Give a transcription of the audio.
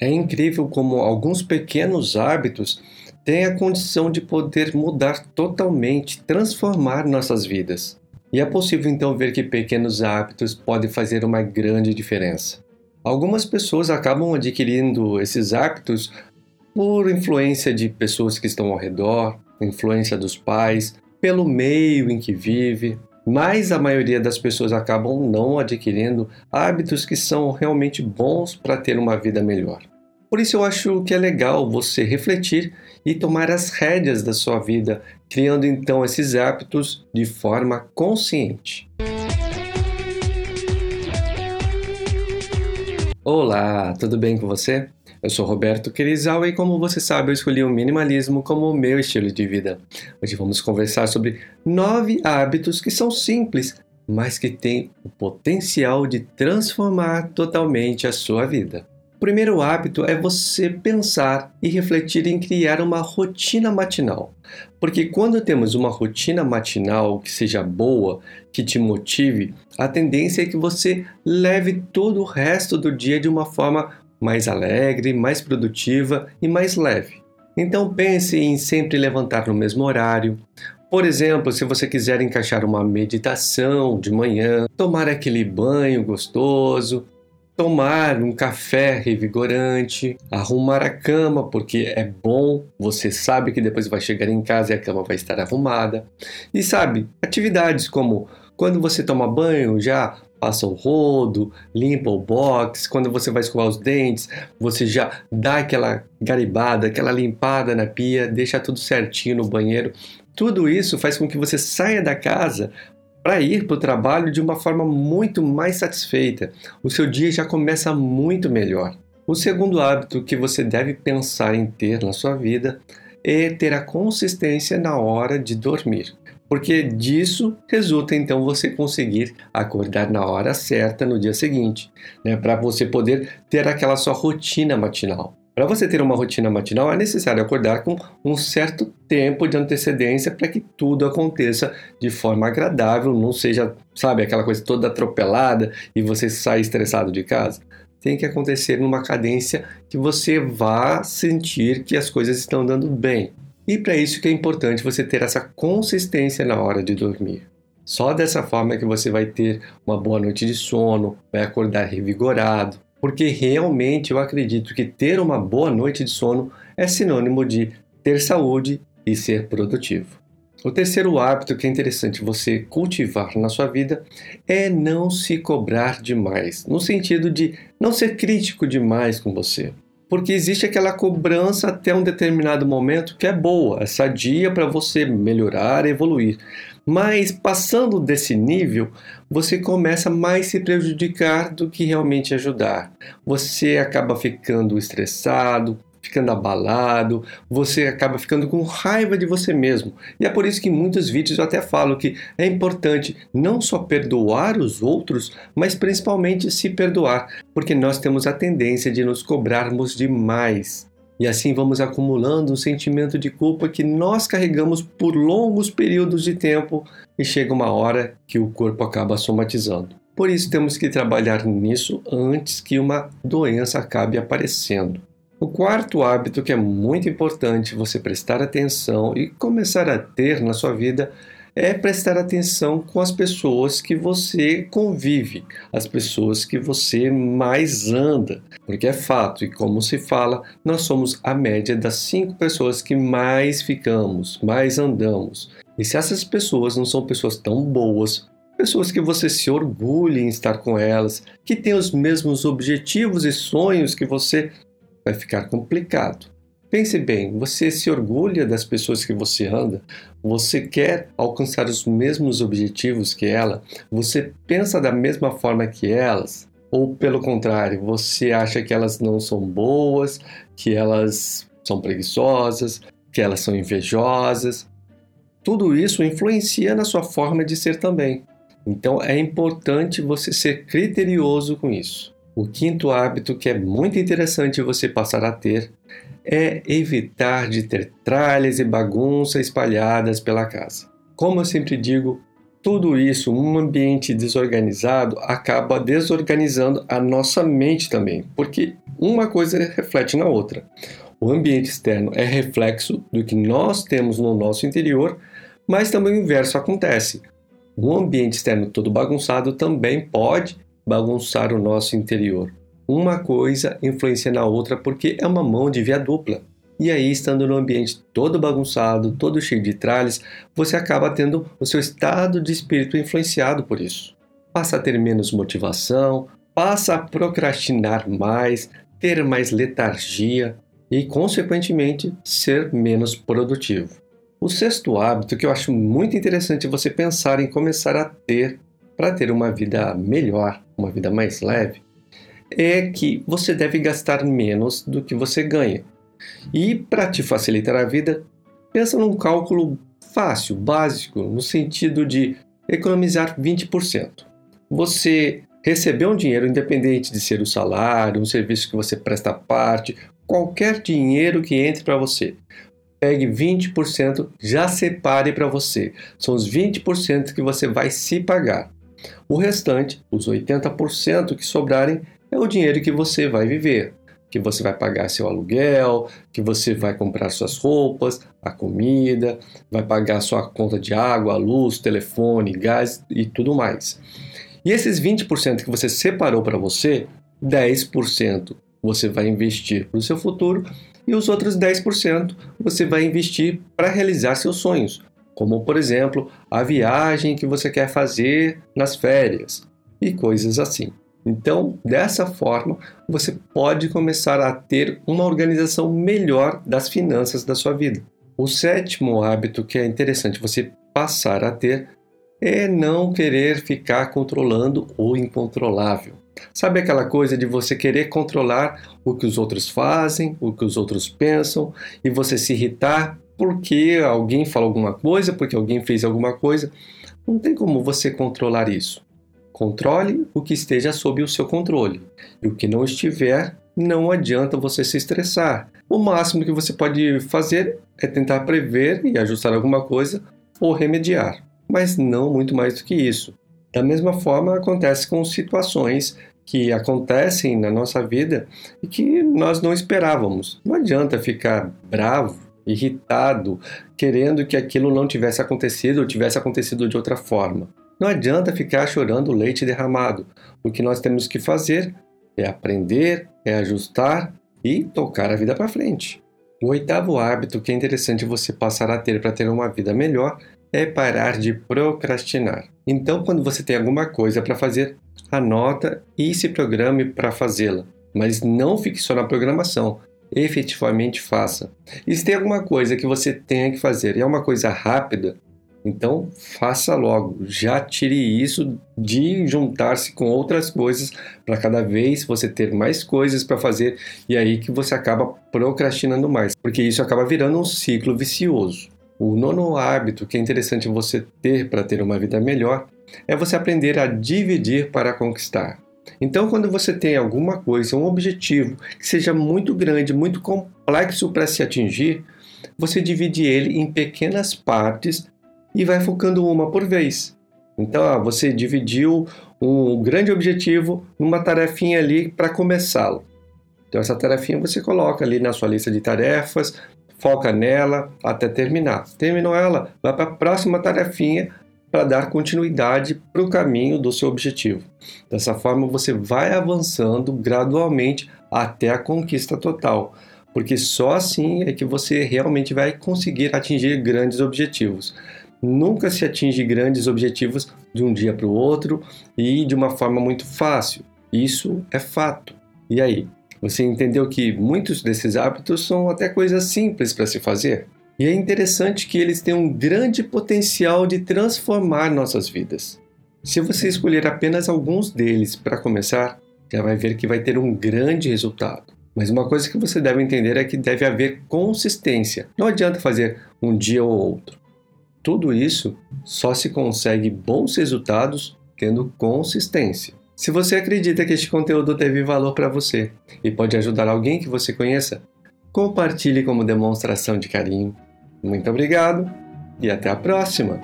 É incrível como alguns pequenos hábitos têm a condição de poder mudar totalmente, transformar nossas vidas. E é possível então ver que pequenos hábitos podem fazer uma grande diferença. Algumas pessoas acabam adquirindo esses hábitos por influência de pessoas que estão ao redor, influência dos pais, pelo meio em que vive, mas a maioria das pessoas acabam não adquirindo hábitos que são realmente bons para ter uma vida melhor. Por isso eu acho que é legal você refletir e tomar as rédeas da sua vida, criando então esses hábitos de forma consciente. Olá, tudo bem com você? Eu sou Roberto Querizal e, como você sabe, eu escolhi o minimalismo como o meu estilo de vida. Hoje vamos conversar sobre nove hábitos que são simples, mas que têm o potencial de transformar totalmente a sua vida. O primeiro hábito é você pensar e refletir em criar uma rotina matinal. Porque quando temos uma rotina matinal que seja boa, que te motive, a tendência é que você leve todo o resto do dia de uma forma mais alegre, mais produtiva e mais leve. Então pense em sempre levantar no mesmo horário. Por exemplo, se você quiser encaixar uma meditação de manhã, tomar aquele banho gostoso, tomar um café revigorante, arrumar a cama, porque é bom, você sabe que depois vai chegar em casa e a cama vai estar arrumada. E sabe, atividades como quando você toma banho, já passa o rodo, limpa o box, quando você vai escovar os dentes, você já dá aquela garibada, aquela limpada na pia, deixa tudo certinho no banheiro. Tudo isso faz com que você saia da casa para ir para o trabalho de uma forma muito mais satisfeita. O seu dia já começa muito melhor. O segundo hábito que você deve pensar em ter na sua vida é ter a consistência na hora de dormir porque disso resulta então você conseguir acordar na hora certa no dia seguinte, né, para você poder ter aquela sua rotina matinal. Para você ter uma rotina matinal é necessário acordar com um certo tempo de antecedência para que tudo aconteça de forma agradável, não seja, sabe, aquela coisa toda atropelada e você sai estressado de casa. Tem que acontecer numa cadência que você vá sentir que as coisas estão dando bem. E para isso que é importante você ter essa consistência na hora de dormir. Só dessa forma é que você vai ter uma boa noite de sono, vai acordar revigorado, porque realmente eu acredito que ter uma boa noite de sono é sinônimo de ter saúde e ser produtivo. O terceiro hábito que é interessante você cultivar na sua vida é não se cobrar demais, no sentido de não ser crítico demais com você porque existe aquela cobrança até um determinado momento que é boa, é sadia para você melhorar, evoluir. Mas passando desse nível, você começa mais se prejudicar do que realmente ajudar. Você acaba ficando estressado, ficando abalado, você acaba ficando com raiva de você mesmo. E é por isso que em muitos vídeos eu até falo que é importante não só perdoar os outros, mas principalmente se perdoar, porque nós temos a tendência de nos cobrarmos demais. E assim vamos acumulando um sentimento de culpa que nós carregamos por longos períodos de tempo e chega uma hora que o corpo acaba somatizando. Por isso temos que trabalhar nisso antes que uma doença acabe aparecendo. O quarto hábito que é muito importante você prestar atenção e começar a ter na sua vida é prestar atenção com as pessoas que você convive, as pessoas que você mais anda, porque é fato e como se fala, nós somos a média das cinco pessoas que mais ficamos, mais andamos. E se essas pessoas não são pessoas tão boas, pessoas que você se orgulha em estar com elas, que têm os mesmos objetivos e sonhos que você, vai ficar complicado. Pense bem, você se orgulha das pessoas que você anda? Você quer alcançar os mesmos objetivos que ela? Você pensa da mesma forma que elas? Ou pelo contrário, você acha que elas não são boas, que elas são preguiçosas, que elas são invejosas? Tudo isso influencia na sua forma de ser também. Então é importante você ser criterioso com isso. O quinto hábito que é muito interessante você passar a ter é evitar de ter tralhas e bagunça espalhadas pela casa. Como eu sempre digo, Tudo isso, um ambiente desorganizado, acaba desorganizando a nossa mente também, porque uma coisa reflete na outra. O ambiente externo é reflexo do que nós temos no nosso interior, mas também o inverso acontece. Um ambiente externo todo bagunçado também pode bagunçar o nosso interior. Uma coisa influencia na outra porque é uma mão de via dupla. E aí, estando no ambiente todo bagunçado, todo cheio de tralhas, você acaba tendo o seu estado de espírito influenciado por isso. Passa a ter menos motivação, passa a procrastinar mais, ter mais letargia e, consequentemente, ser menos produtivo. O sexto hábito que eu acho muito interessante você pensar em começar a ter para ter uma vida melhor, uma vida mais leve, é que você deve gastar menos do que você ganha. E para te facilitar a vida, pensa num cálculo fácil, básico, no sentido de economizar 20%. Você recebeu um dinheiro independente de ser o salário, um serviço que você presta parte, qualquer dinheiro que entre para você. Pegue 20%, já separe para você. São os 20% que você vai se pagar. O restante, os 80% que sobrarem, é o dinheiro que você vai viver que você vai pagar seu aluguel, que você vai comprar suas roupas, a comida, vai pagar sua conta de água, luz, telefone, gás e tudo mais. E esses 20% que você separou para você, 10% você vai investir para o seu futuro e os outros 10% você vai investir para realizar seus sonhos, como por exemplo a viagem que você quer fazer nas férias e coisas assim. Então, dessa forma, você pode começar a ter uma organização melhor das finanças da sua vida. O sétimo hábito que é interessante você passar a ter é não querer ficar controlando o incontrolável. Sabe aquela coisa de você querer controlar o que os outros fazem, o que os outros pensam e você se irritar porque alguém falou alguma coisa, porque alguém fez alguma coisa? Não tem como você controlar isso. Controle o que esteja sob o seu controle. E o que não estiver, não adianta você se estressar. O máximo que você pode fazer é tentar prever e ajustar alguma coisa ou remediar, mas não muito mais do que isso. Da mesma forma, acontece com situações que acontecem na nossa vida e que nós não esperávamos. Não adianta ficar bravo, irritado, querendo que aquilo não tivesse acontecido ou tivesse acontecido de outra forma. Não adianta ficar chorando leite derramado. O que nós temos que fazer é aprender, é ajustar e tocar a vida para frente. O oitavo hábito que é interessante você passar a ter para ter uma vida melhor é parar de procrastinar. Então, quando você tem alguma coisa para fazer, anota e se programe para fazê-la. Mas não fique só na programação, efetivamente faça. E se tem alguma coisa que você tenha que fazer e é uma coisa rápida, então, faça logo, já tire isso de juntar-se com outras coisas para cada vez você ter mais coisas para fazer e aí que você acaba procrastinando mais, porque isso acaba virando um ciclo vicioso. O nono hábito que é interessante você ter para ter uma vida melhor é você aprender a dividir para conquistar. Então, quando você tem alguma coisa, um objetivo que seja muito grande, muito complexo para se atingir, você divide ele em pequenas partes e vai focando uma por vez. Então, ó, você dividiu um grande objetivo numa tarefinha ali para começá-lo. Então, essa tarefinha você coloca ali na sua lista de tarefas, foca nela até terminar. Terminou ela, vai para a próxima tarefinha para dar continuidade para o caminho do seu objetivo. Dessa forma, você vai avançando gradualmente até a conquista total, porque só assim é que você realmente vai conseguir atingir grandes objetivos. Nunca se atinge grandes objetivos de um dia para o outro e de uma forma muito fácil. Isso é fato. E aí? Você entendeu que muitos desses hábitos são até coisas simples para se fazer? E é interessante que eles têm um grande potencial de transformar nossas vidas. Se você escolher apenas alguns deles para começar, já vai ver que vai ter um grande resultado. Mas uma coisa que você deve entender é que deve haver consistência. Não adianta fazer um dia ou outro. Tudo isso só se consegue bons resultados tendo consistência. Se você acredita que este conteúdo teve valor para você e pode ajudar alguém que você conheça, compartilhe como demonstração de carinho. Muito obrigado e até a próxima!